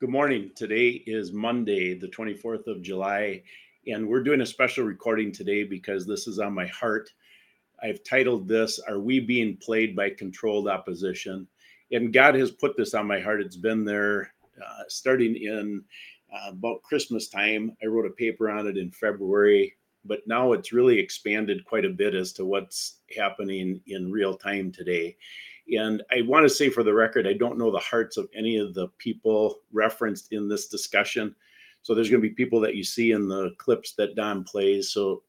Good morning. Today is Monday, the 24th of July, and we're doing a special recording today because this is on my heart. I've titled this, Are We Being Played by Controlled Opposition? And God has put this on my heart. It's been there uh, starting in uh, about Christmas time. I wrote a paper on it in February, but now it's really expanded quite a bit as to what's happening in real time today. And I want to say for the record, I don't know the hearts of any of the people referenced in this discussion. So there's going to be people that you see in the clips that Don plays. So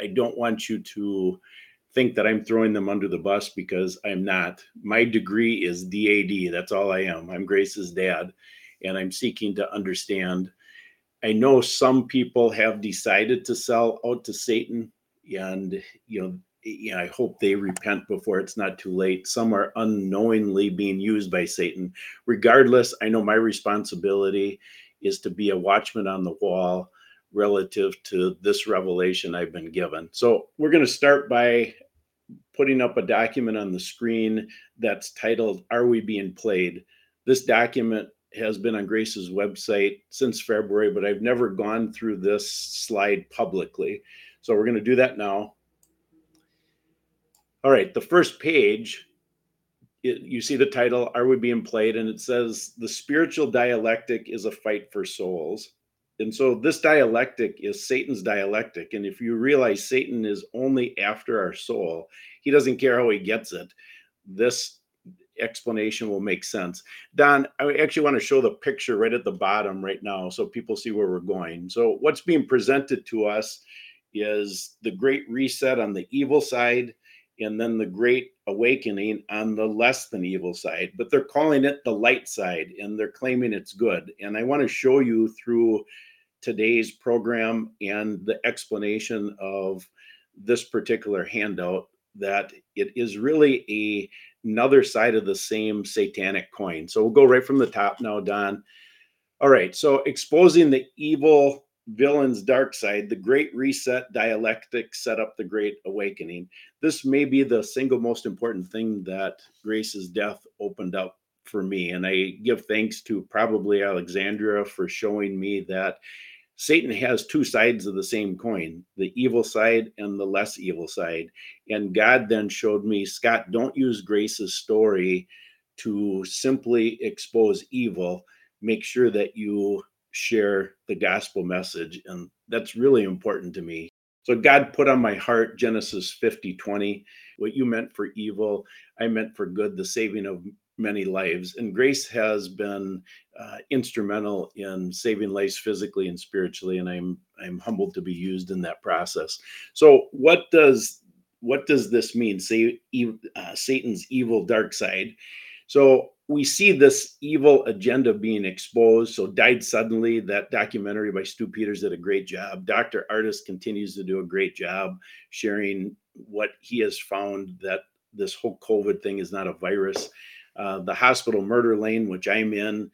I don't want you to think that I'm throwing them under the bus because I'm not. My degree is DAD. That's all I am. I'm Grace's dad, and I'm seeking to understand. I know some people have decided to sell out to Satan, and you know you know, I hope they repent before it's not too late. Some are unknowingly being used by Satan. Regardless, I know my responsibility is to be a watchman on the wall relative to this revelation I've been given. So we're going to start by putting up a document on the screen that's titled Are We Being Played? This document has been on Grace's website since February, but I've never gone through this slide publicly. So we're going to do that now. All right, the first page, it, you see the title, Are We Being Played? And it says, The spiritual dialectic is a fight for souls. And so this dialectic is Satan's dialectic. And if you realize Satan is only after our soul, he doesn't care how he gets it. This explanation will make sense. Don, I actually want to show the picture right at the bottom right now so people see where we're going. So, what's being presented to us is the great reset on the evil side and then the great awakening on the less than evil side but they're calling it the light side and they're claiming it's good. And i want to show you through today's program and the explanation of this particular handout that it is really a another side of the same satanic coin. So we'll go right from the top now don. All right so exposing the evil villain's dark side, the great reset dialectic set up the great awakening. This may be the single most important thing that Grace's death opened up for me. And I give thanks to probably Alexandria for showing me that Satan has two sides of the same coin the evil side and the less evil side. And God then showed me, Scott, don't use Grace's story to simply expose evil. Make sure that you share the gospel message. And that's really important to me. So God put on my heart Genesis 50 20. What you meant for evil, I meant for good, the saving of many lives. And grace has been uh, instrumental in saving lives physically and spiritually. And I'm I'm humbled to be used in that process. So what does what does this mean? Say uh, Satan's evil dark side. So we see this evil agenda being exposed. So, Died Suddenly, that documentary by Stew Peters did a great job. Dr. Ardis continues to do a great job sharing what he has found that this whole COVID thing is not a virus. Uh, the hospital murder lane, which I'm in,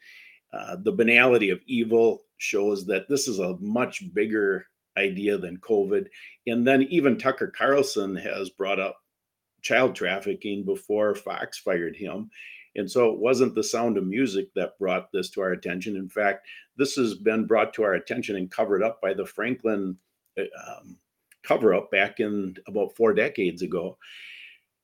uh, the banality of evil shows that this is a much bigger idea than COVID. And then even Tucker Carlson has brought up child trafficking before Fox fired him. And so it wasn't the sound of music that brought this to our attention. In fact, this has been brought to our attention and covered up by the Franklin uh, um, cover up back in about four decades ago.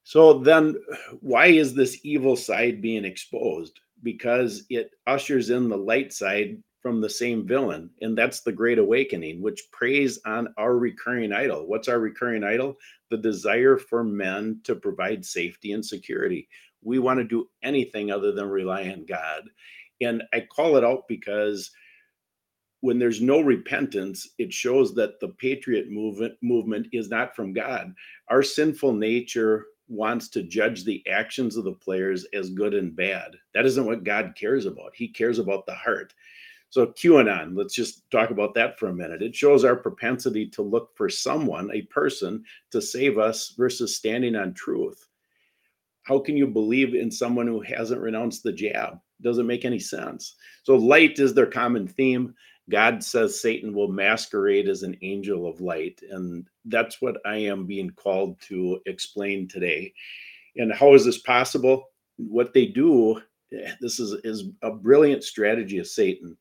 So then, why is this evil side being exposed? Because it ushers in the light side from the same villain. And that's the Great Awakening, which preys on our recurring idol. What's our recurring idol? The desire for men to provide safety and security we want to do anything other than rely on God. And I call it out because when there's no repentance, it shows that the patriot movement movement is not from God. Our sinful nature wants to judge the actions of the players as good and bad. That isn't what God cares about. He cares about the heart. So QAnon, let's just talk about that for a minute. It shows our propensity to look for someone, a person, to save us versus standing on truth how can you believe in someone who hasn't renounced the jab? Doesn't make any sense. So light is their common theme. God says Satan will masquerade as an angel of light. And that's what I am being called to explain today. And how is this possible? What they do eh, this is, is a brilliant strategy of Satan.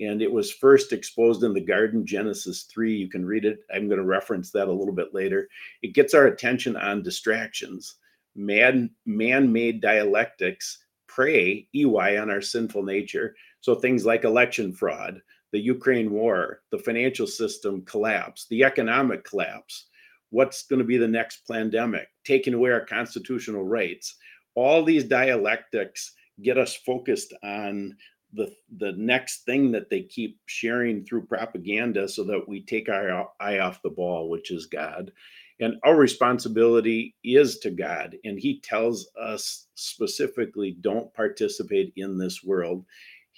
And it was first exposed in the garden, Genesis 3. You can read it. I'm going to reference that a little bit later. It gets our attention on distractions. Man, man-made dialectics prey, EY, on our sinful nature. So things like election fraud, the Ukraine war, the financial system collapse, the economic collapse, what's going to be the next pandemic, taking away our constitutional rights. All these dialectics get us focused on the the next thing that they keep sharing through propaganda so that we take our eye off the ball which is god and our responsibility is to god and he tells us specifically don't participate in this world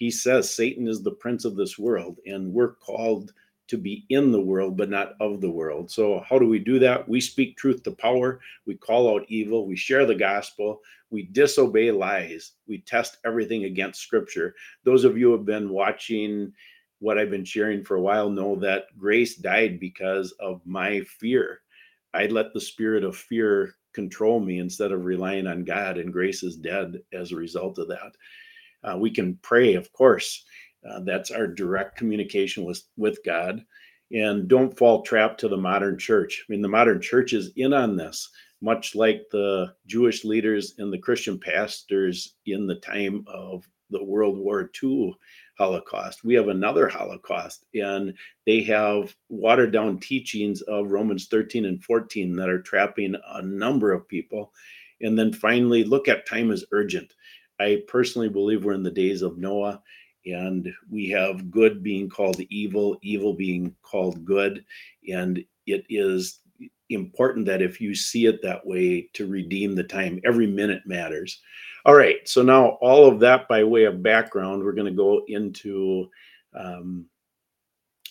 he says Satan is the prince of this world, and we're called to be in the world, but not of the world. So, how do we do that? We speak truth to power, we call out evil, we share the gospel, we disobey lies, we test everything against scripture. Those of you who have been watching what I've been sharing for a while know that grace died because of my fear. I let the spirit of fear control me instead of relying on God, and grace is dead as a result of that. Uh, we can pray, of course. Uh, that's our direct communication with, with God. And don't fall trap to the modern church. I mean, the modern church is in on this, much like the Jewish leaders and the Christian pastors in the time of the World War II Holocaust. We have another Holocaust, and they have watered down teachings of Romans 13 and 14 that are trapping a number of people. And then finally, look at time as urgent. I personally believe we're in the days of Noah, and we have good being called evil, evil being called good. And it is important that if you see it that way, to redeem the time, every minute matters. All right, so now all of that by way of background, we're going to go into um,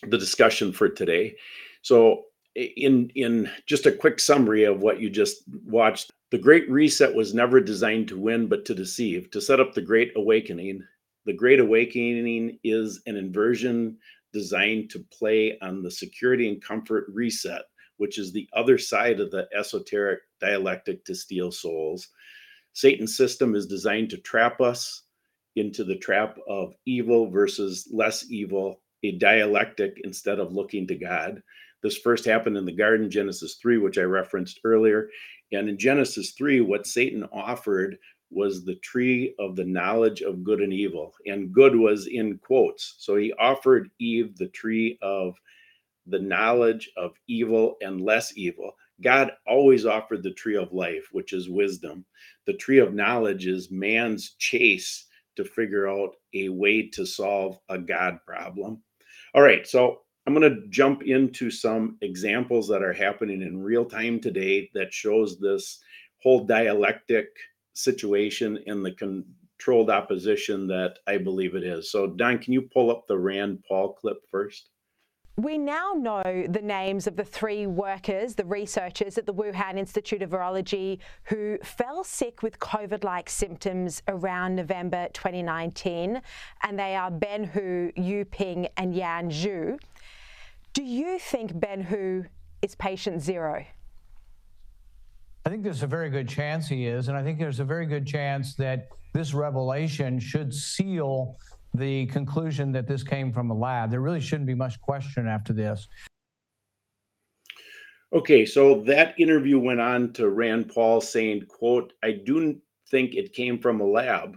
the discussion for today. So, in in just a quick summary of what you just watched the Great Reset was never designed to win, but to deceive, to set up the Great Awakening. The Great Awakening is an inversion designed to play on the security and comfort reset, which is the other side of the esoteric dialectic to steal souls. Satan's system is designed to trap us into the trap of evil versus less evil, a dialectic instead of looking to God. This first happened in the garden, Genesis 3, which I referenced earlier. And in Genesis 3, what Satan offered was the tree of the knowledge of good and evil. And good was in quotes. So he offered Eve the tree of the knowledge of evil and less evil. God always offered the tree of life, which is wisdom. The tree of knowledge is man's chase to figure out a way to solve a God problem. All right, so I'm going to jump into some examples that are happening in real time today that shows this whole dialectic situation in the controlled opposition that I believe it is. So, Don, can you pull up the Rand Paul clip first? We now know the names of the three workers, the researchers at the Wuhan Institute of Virology who fell sick with COVID like symptoms around November 2019. And they are Ben Hu, Yu Ping, and Yan Zhu. Do you think Ben Hu is patient zero? I think there's a very good chance he is. And I think there's a very good chance that this revelation should seal the conclusion that this came from a lab. There really shouldn't be much question after this. Okay, so that interview went on to Rand Paul saying, quote, I do think it came from a lab.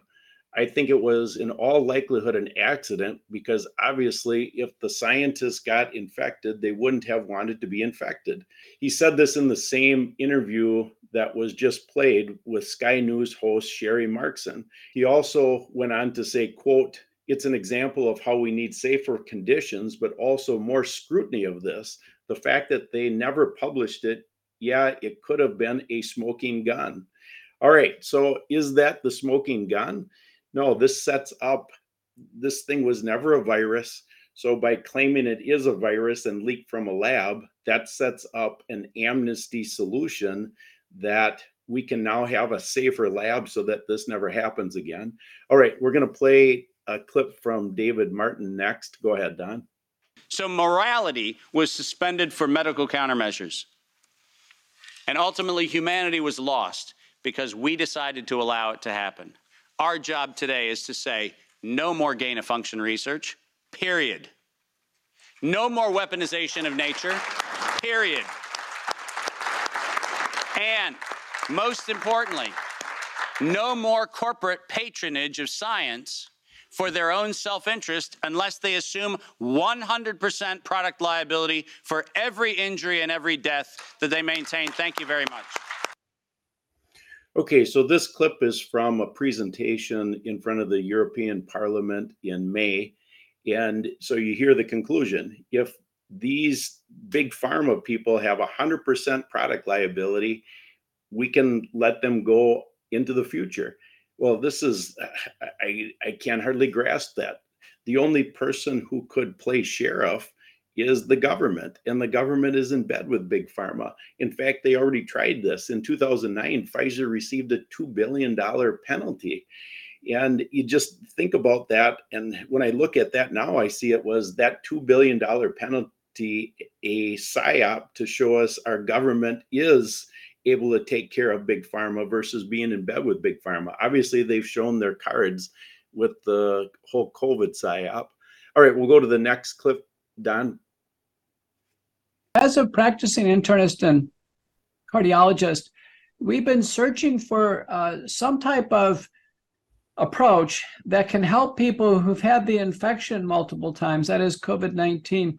I think it was in all likelihood an accident because obviously, if the scientists got infected, they wouldn't have wanted to be infected. He said this in the same interview that was just played with Sky News host Sharri Markson. He also went on to say, quote, it's an example of how we need safer conditions, but also more scrutiny of this. The fact that they never published it, yeah, it could have been a smoking gun. All right, so is that the smoking gun? No, this sets up this thing was never a virus. So by claiming it is a virus and leaked from a lab, that sets up an amnesty solution that we can now have a safer lab so that this never happens again. All right, we're going to play a clip from David Martin next. Go ahead, Don. So morality was suspended for medical countermeasures. And ultimately, humanity was lost because we decided to allow it to happen. Our job today is to say no more gain of function research, period. No more weaponization of nature, period. And most importantly, no more corporate patronage of science for their own self interest unless they assume 100% product liability for every injury and every death that they maintain. Thank you very much. Okay, so this clip is from a presentation in front of the European Parliament in May. And so you hear the conclusion. If these big pharma people have 100% product liability, we can let them go into the future. Well, this is, I, I can hardly grasp that. The only person who could play sheriff is the government, and the government is in bed with Big Pharma. In fact, they already tried this. In 2009, Pfizer received a $2 billion penalty. And you just think about that. And when I look at that now, I see it was that $2 billion penalty, a psyop to show us our government is able to take care of big pharma versus being in bed with big pharma. Obviously, they've shown their cards with the whole COVID psyop. All right, we'll go to the next clip, Don. As a practicing internist and cardiologist, we've been searching for uh, some type of approach that can help people who've had the infection multiple times, that is COVID 19,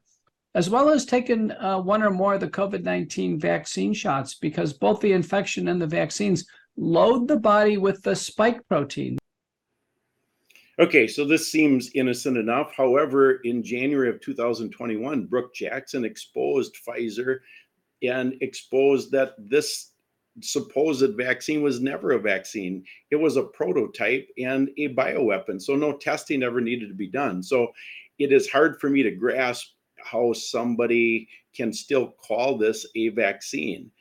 as well as taking uh, one or more of the COVID 19 vaccine shots, because both the infection and the vaccines load the body with the spike protein. Okay, so this seems innocent enough. However, in January of 2021, Brook Jackson exposed Pfizer and exposed that this supposed vaccine was never a vaccine. It was a prototype and a bioweapon. So no testing ever needed to be done. So it is hard for me to grasp how somebody can still call this a vaccine.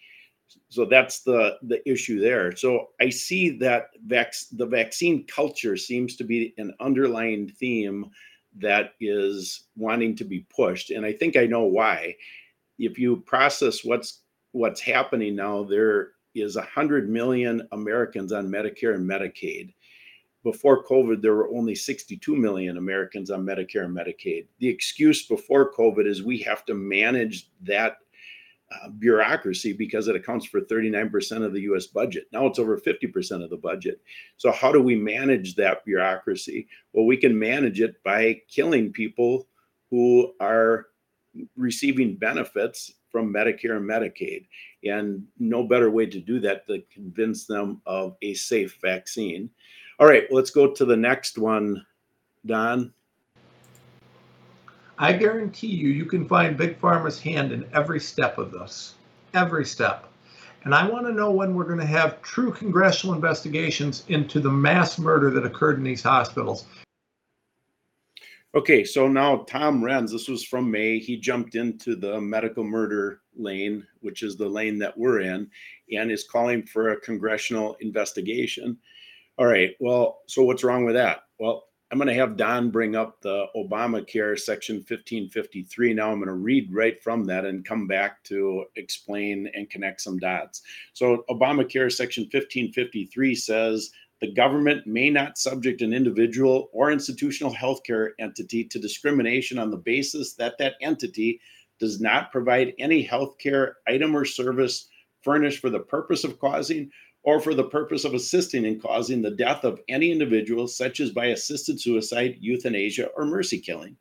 So that's the the issue there. So I see that vac- the vaccine culture seems to be an underlying theme that is wanting to be pushed, and I think I know why. If you process what's what's happening now, there is 100 million Americans on Medicare and Medicaid before COVID, there were only 62 million Americans on Medicare and Medicaid. The excuse before COVID is we have to manage that uh, bureaucracy because it accounts for 39% of the US budget. Now it's over 50% of the budget. So, how do we manage that bureaucracy? Well, we can manage it by killing people who are receiving benefits from Medicare and Medicaid. And no better way to do that than convince them of a safe vaccine. All right, let's go to the next one, Don. I guarantee you, you can find Big Pharma's hand in every step of this. Every step. And I want to know when we're going to have true congressional investigations into the mass murder that occurred in these hospitals. Okay, so now Tom Renz, this was from May. He jumped into the medical murder lane, which is the lane that we're in, and is calling for a congressional investigation. All right. Well, so what's wrong with that? Well, I'm going to have Don bring up the Obamacare section 1553. Now I'm going to read right from that and come back to explain and connect some dots. So, Obamacare section 1553 says the government may not subject an individual or institutional healthcare entity to discrimination on the basis that that entity does not provide any healthcare item or service furnished for the purpose of causing or for the purpose of assisting in causing the death of any individual, such as by assisted suicide, euthanasia, or mercy killing.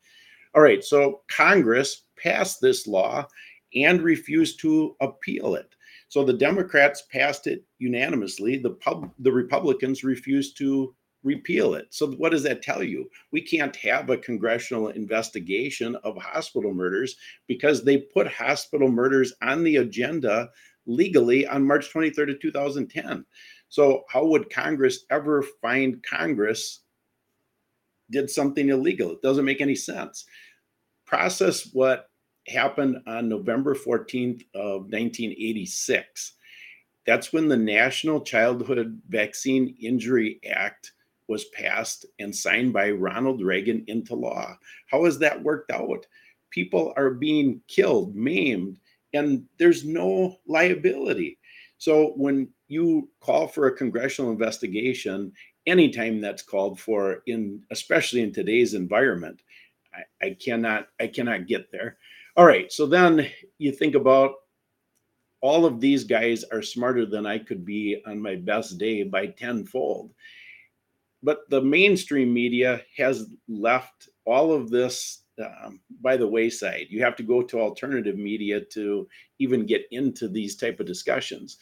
All right, so Congress passed this law and refused to appeal it. So the Democrats passed it unanimously. The pub, the Republicans refused to repeal it. So what does that tell you? We can't have a congressional investigation of hospital murders because they put hospital murders on the agenda legally on March 23rd of 2010. So how would Congress ever find Congress did something illegal? It doesn't make any sense. Process what happened on November 14th of 1986. That's when the National Childhood Vaccine Injury Act was passed and signed by Ronald Reagan into law. How has that worked out? People are being killed, maimed, and there's no liability. So when you call for a congressional investigation anytime that's called for in especially in today's environment I, I cannot i cannot get there all right so then you think about all of these guys are smarter than i could be on my best day by tenfold but the mainstream media has left all of this um, by the wayside you have to go to alternative media to even get into these type of discussions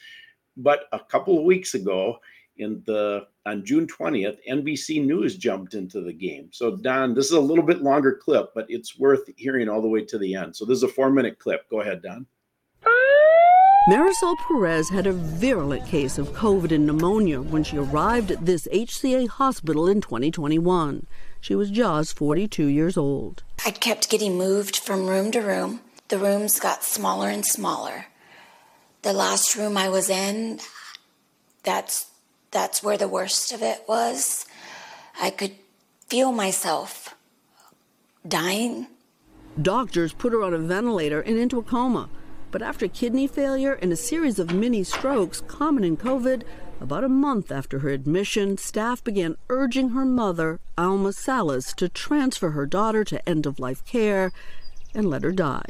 but a couple of weeks ago in the on June 20th, NBC News jumped into the game. So Don, this is a little bit longer clip, but it's worth hearing all the way to the end. So this is a four minute clip. Go ahead, Don. Marisol Perez had a virulent case of COVID and pneumonia when she arrived at this HCA hospital in 2021. She was just 42 years old. I kept getting moved from room to room. The rooms got smaller and smaller. The last room I was in, that's that's where the worst of it was. I could feel myself dying. Doctors put her on a ventilator and into a coma. But after kidney failure and a series of mini strokes common in COVID, about a month after her admission, staff began urging her mother, Alma Salas, to transfer her daughter to end of life care and let her die.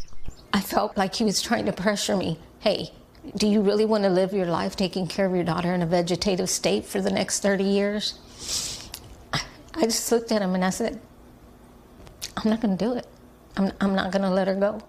I felt like he was trying to pressure me. Hey, do you really want to live your life taking care of your daughter in a vegetative state for the next 30 years? I just looked at him and I said, I'm not going to do it. I'm, I'm not going to let her go.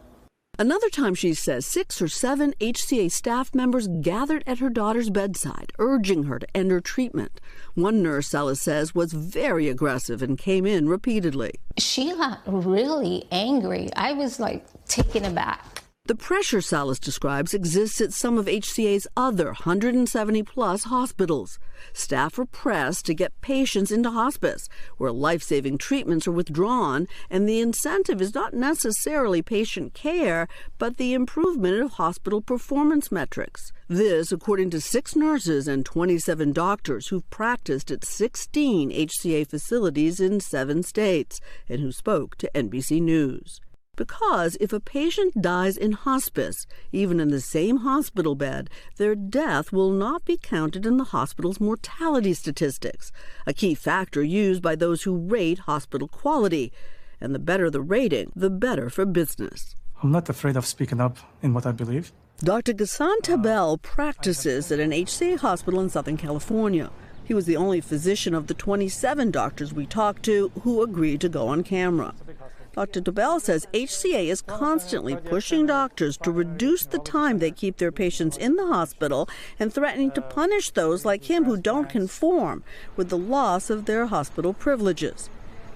Another time, she says, six or seven HCA staff members gathered at her daughter's bedside, urging her to end her treatment. One nurse, Salas says, was very aggressive and came in repeatedly. She got really angry. I was like taken aback. The pressure Salas describes exists at some of HCA's other 170 plus hospitals. Staff are pressed to get patients into hospice, where life saving treatments are withdrawn, and the incentive is not necessarily patient care, but the improvement of hospital performance metrics. This, according to six nurses and 27 doctors who've practiced at 16 HCA facilities in seven states and who spoke to NBC News because if a patient dies in hospice, even in the same hospital bed, their death will not be counted in the hospital's mortality statistics, a key factor used by those who rate hospital quality. And the better the rating, the better for business. I'm not afraid of speaking up in what I believe. Dr. Ghassan Tabel practices at an HCA hospital in Southern California. He was the only physician of the 27 doctors we talked to who agreed to go on camera. Dr. Tabel says HCA is constantly pushing doctors to reduce the time they keep their patients in the hospital and threatening to punish those like him who don't conform with the loss of their hospital privileges.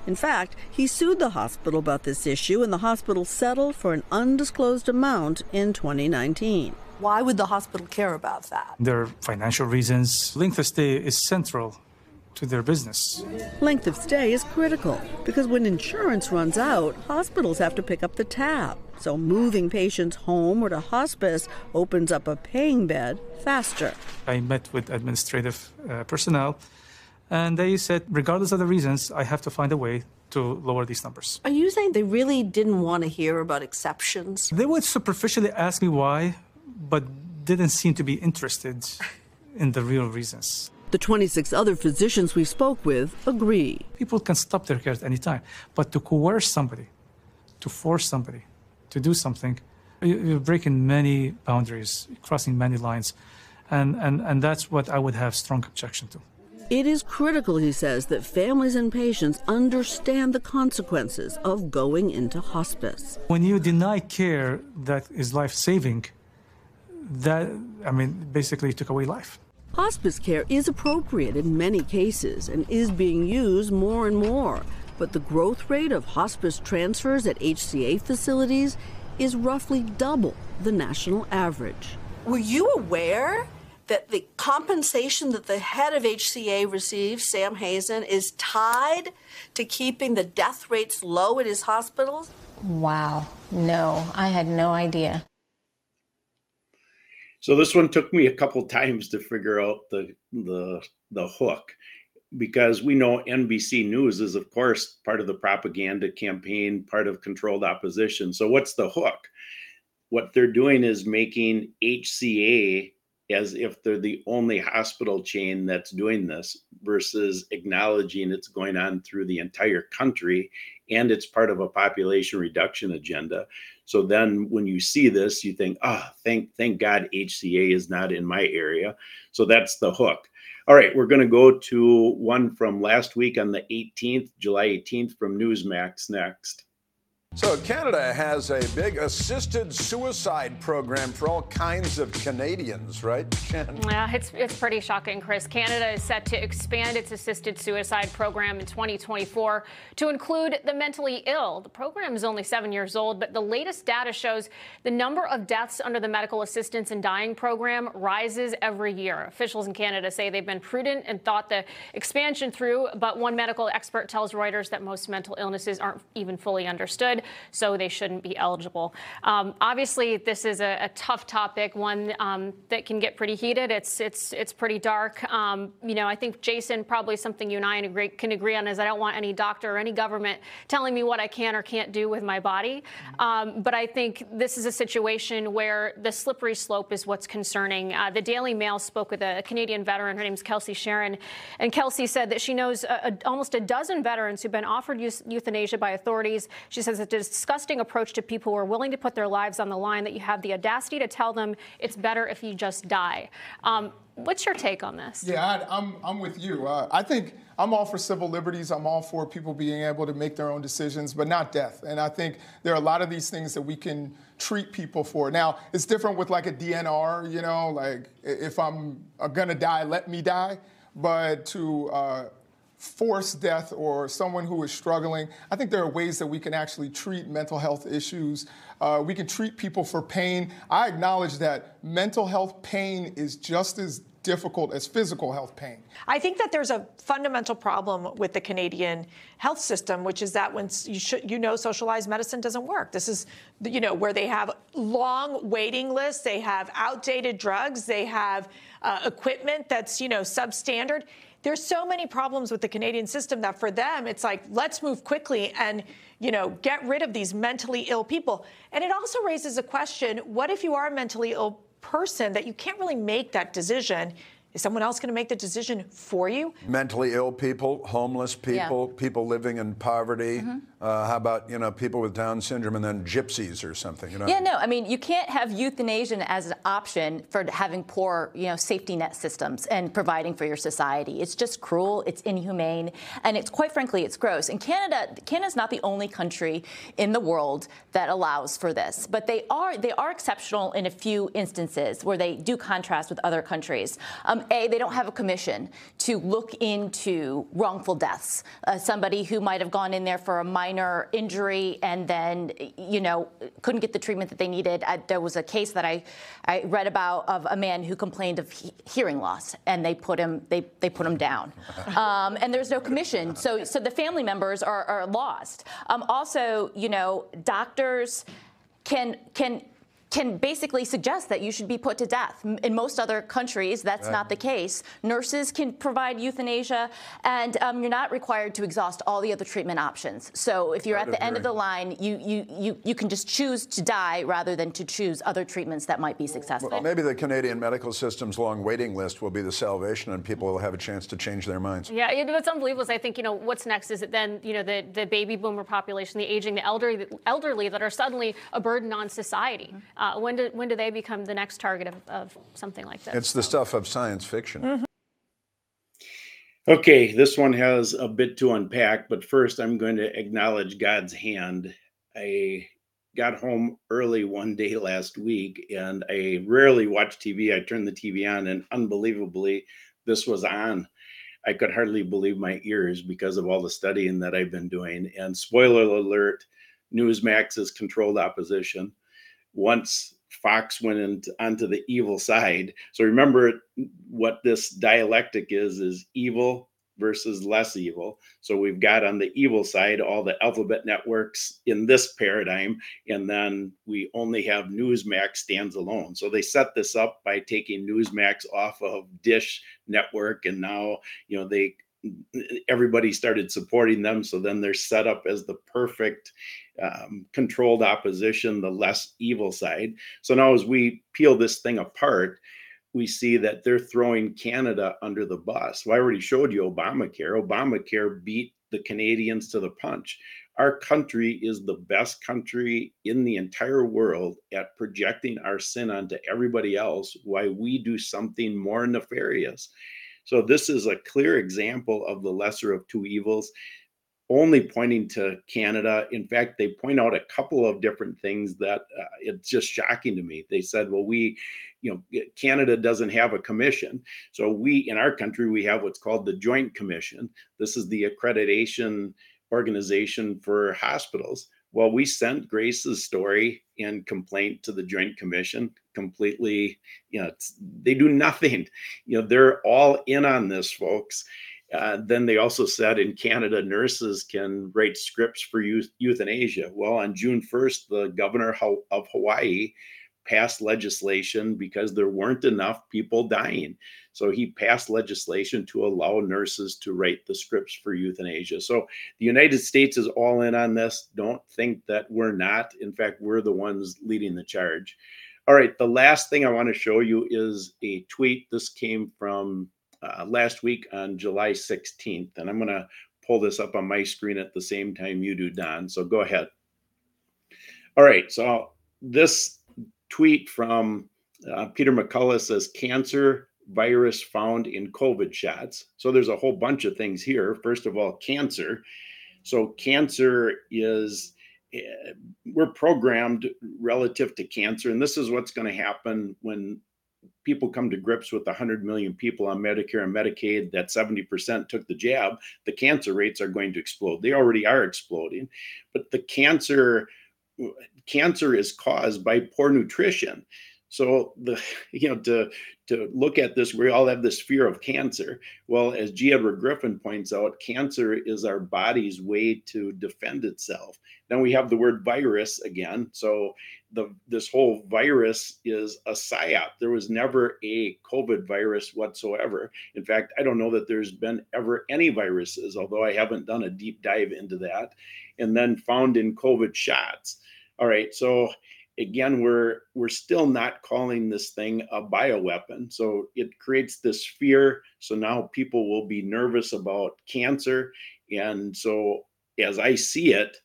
In fact, he sued the hospital about this issue, and the hospital settled for an undisclosed amount in 2019. Why would the hospital care about that? There are financial reasons. Length of stay is central to their business. Length of stay is critical because when insurance runs out, hospitals have to pick up the tab. So moving patients home or to hospice opens up a paying bed faster. I met with administrative uh, personnel and they said, regardless of the reasons, I have to find a way to lower these numbers. Are you saying they really didn't want to hear about exceptions? They would superficially ask me why, but didn't seem to be interested in the real reasons. The 26 other physicians we spoke with agree. People can stop their care at any time, but to coerce somebody, to force somebody to do something, you're breaking many boundaries, crossing many lines. And, and, and that's what I would have strong objection to. It is critical, he says, that families and patients understand the consequences of going into hospice. When you deny care that is life saving, that, I mean, basically took away life. Hospice care is appropriate in many cases and is being used more and more, but the growth rate of hospice transfers at HCA facilities is roughly double the national average. Were you aware that the compensation that the head of HCA receives, Sam Hazen, is tied to keeping the death rates low at his hospitals? Wow. No, I had no idea. So this one took me a couple times to figure out the the the hook because we know NBC News is of course part of the propaganda campaign, part of controlled opposition. So what's the hook? What they're doing is making HCA as if they're the only hospital chain that's doing this versus acknowledging it's going on through the entire country and it's part of a population reduction agenda. So then when you see this, you think, ah, oh, thank thank God HCA is not in my area. So that's the hook. All right, we're going to go to one from last week on the 18th, July 18th from Newsmax next. So, Canada has a big assisted suicide program for all kinds of Canadians, right, Jen? Yeah, it's, it's pretty shocking, Chris. Canada is set to expand its assisted suicide program in 2024 to include the mentally ill. The program is only seven years old, but the latest data shows the number of deaths under the medical assistance and dying program rises every year. Officials in Canada say they've been prudent and thought the expansion through, but one medical expert tells Reuters that most mental illnesses aren't even fully understood so they shouldn't be eligible. Um, obviously, this is a, a tough topic, one um, that can get pretty heated. It's it's it's pretty dark. Um, you know, I think Jason probably something you and I agree, can agree on is I don't want any doctor or any government telling me what I can or can't do with my body. Um, but I think this is a situation where the slippery slope is what's concerning. Uh, the Daily Mail spoke with a Canadian veteran. Her name's Kelsi Sheren, and Kelsey said that she knows a, a, almost a dozen veterans who've been offered euthanasia by authorities. She says is disgusting approach to people who are willing to put their lives on the line that you have the audacity to tell them it's better if you just die. Um, what's your take on this? Yeah, I, am I'm, I'm with you. Uh, I think I'm all for civil liberties. I'm all for people being able to make their own decisions, but not death. And I think there are a lot of these things that we can treat people for. Now, it's different with like a DNR, you know, like if I'm gonna die, let me die. But to uh, forced death or someone who is struggling, I think there are ways that we can actually treat mental health issues. Uh, we can treat people for pain. I acknowledge that mental health pain is just as difficult as physical health pain. I think that there's a fundamental problem with the Canadian health system, which is that when you, should, you know socialized medicine doesn't work. This is, you know, where they have long waiting lists, they have outdated drugs, they have uh, equipment that's, you know, substandard there's so many problems with the Canadian system that for them, it's like, let's move quickly and, you know, get rid of these mentally ill people. And it also raises a question what if you are a mentally ill person that you can't really make that decision? Is someone else going to make the decision for you? Mentally ill people, homeless people, yeah. people living in poverty. Mm-hmm. Uh, how about you know people with Down syndrome and then gypsies or something? You know? Yeah, no. I mean, you can't have euthanasia as an option for having poor you know safety net systems and providing for your society. It's just cruel. It's inhumane, and it's quite frankly, it's gross. And Canada, Canada's not the only country in the world that allows for this, but they are they are exceptional in a few instances where they do contrast with other countries. Um, a, they don't have a commission to look into wrongful deaths. Uh, somebody who might have gone in there for a minor injury and then, you know, couldn't get the treatment that they needed. I, there was a case that I, I read about of a man who complained of he- hearing loss, and they put him they, they put him down. Um, and there's no commission, so so the family members are, are lost. Um, also, you know, doctors can can can basically suggest that you should be put to death. In most other countries, that's right. not the case. Nurses can provide euthanasia, and um, you're not required to exhaust all the other treatment options. So if you're at the end of the line, you, you, you, you can just choose to die rather than to choose other treatments that might be successful. Well, maybe the Canadian medical system's long waiting list will be the salvation, and people will have a chance to change their minds. Yeah, what's unbelievable is I think, you know, what's next is it then, you know, the, the baby boomer population, the aging, the elderly, elderly that are suddenly a burden on society. Mm-hmm. Uh, when do when do they become the next target of, of something like this? It's the stuff of science fiction. Mm-hmm. Okay, this one has a bit to unpack, but first I'm going to acknowledge God's hand. I got home early one day last week and I rarely watch TV. I turned the TV on and unbelievably this was on. I could hardly believe my ears because of all the studying that I've been doing. And spoiler alert, Newsmax is controlled opposition. Once Fox went into, onto the evil side. So remember what this dialectic is is evil versus less evil. So we've got on the evil side all the alphabet networks in this paradigm, and then we only have Newsmax stands alone. So they set this up by taking Newsmax off of Dish Network, and now you know they everybody started supporting them. So then they're set up as the perfect um, controlled opposition, the less evil side. So now, as we peel this thing apart, we see that they're throwing Canada under the bus. Well, I already showed you Obamacare. Obamacare beat the Canadians to the punch. Our country is the best country in the entire world at projecting our sin onto everybody else why we do something more nefarious. So, this is a clear example of the lesser of two evils only pointing to Canada. In fact, they point out a couple of different things that uh, it's just shocking to me. They said, well, we, you know, Canada doesn't have a commission. So we, in our country, we have what's called the Joint Commission. This is the accreditation organization for hospitals. Well, we sent Grace's story and complaint to the Joint Commission completely, you know, they do nothing. You know, they're all in on this, folks. Uh, then they also said in Canada, nurses can write scripts for euthanasia. Well, on June 1st, the governor of Hawaii passed legislation because there weren't enough people dying. So he passed legislation to allow nurses to write the scripts for euthanasia. So the United States is all in on this. Don't think that we're not. In fact, we're the ones leading the charge. All right, the last thing I want to show you is a tweet. This came from uh, last week on July 16th. And I'm going to pull this up on my screen at the same time you do, Don. So go ahead. All right. So this tweet from uh, Peter McCullough says cancer virus found in COVID shots. So there's a whole bunch of things here. First of all, cancer. So cancer is Eh, we're programmed relative to cancer and this is what's going to happen when people come to grips with 100 million people on Medicare and Medicaid, that 70% took the jab, the cancer rates are going to explode. They already are exploding. But the cancer cancer is caused by poor nutrition. So the you know to to look at this, we all have this fear of cancer. Well, as G. Edward Griffin points out, cancer is our body's way to defend itself. Then we have the word virus again. So the this whole virus is a psyop. There was never a COVID virus whatsoever. In fact, I don't know that there's been ever any viruses, although I haven't done a deep dive into that. And then found in COVID shots. All right, so again we're we're still not calling this thing a bioweapon. So it creates this fear. So now people will be nervous about cancer. And so as i see it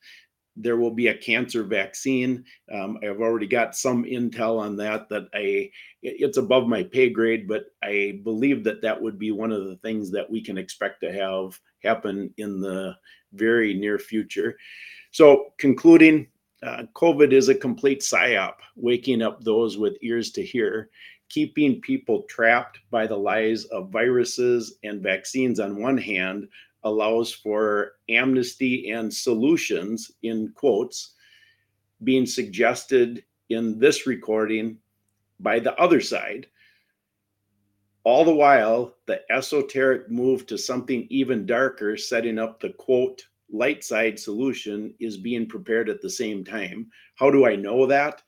there will be a cancer vaccine. Um, i've already got some intel on that that i it's above my pay grade but i believe that that would be one of the things that we can expect to have happen in the very near future. So concluding uh, COVID is a complete psyop, waking up those with ears to hear, keeping people trapped by the lies of viruses and vaccines on one hand allows for amnesty and solutions, in quotes, being suggested in this recording by the other side. All the while, the esoteric move to something even darker, setting up the quote light side solution is being prepared at the same time. How do I know that?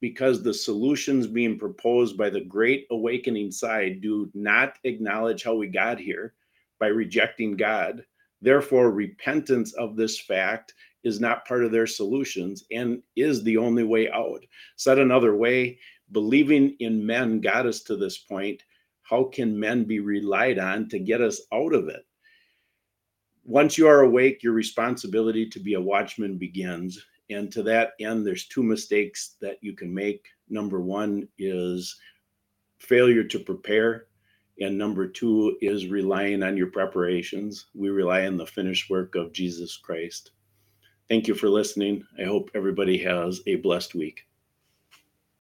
Because the solutions being proposed by the great awakening side do not acknowledge how we got here by rejecting God. Therefore, repentance of this fact is not part of their solutions and is the only way out. Said another way, believing in men got us to this point. How can men be relied on to get us out of it? Once you are awake, your responsibility to be a watchman begins. And to that end, there's two mistakes that you can make. Number one is failure to prepare. And number two is relying on your preparations. We rely on the finished work of Jesus Christ. Thank you for listening. I hope everybody has a blessed week.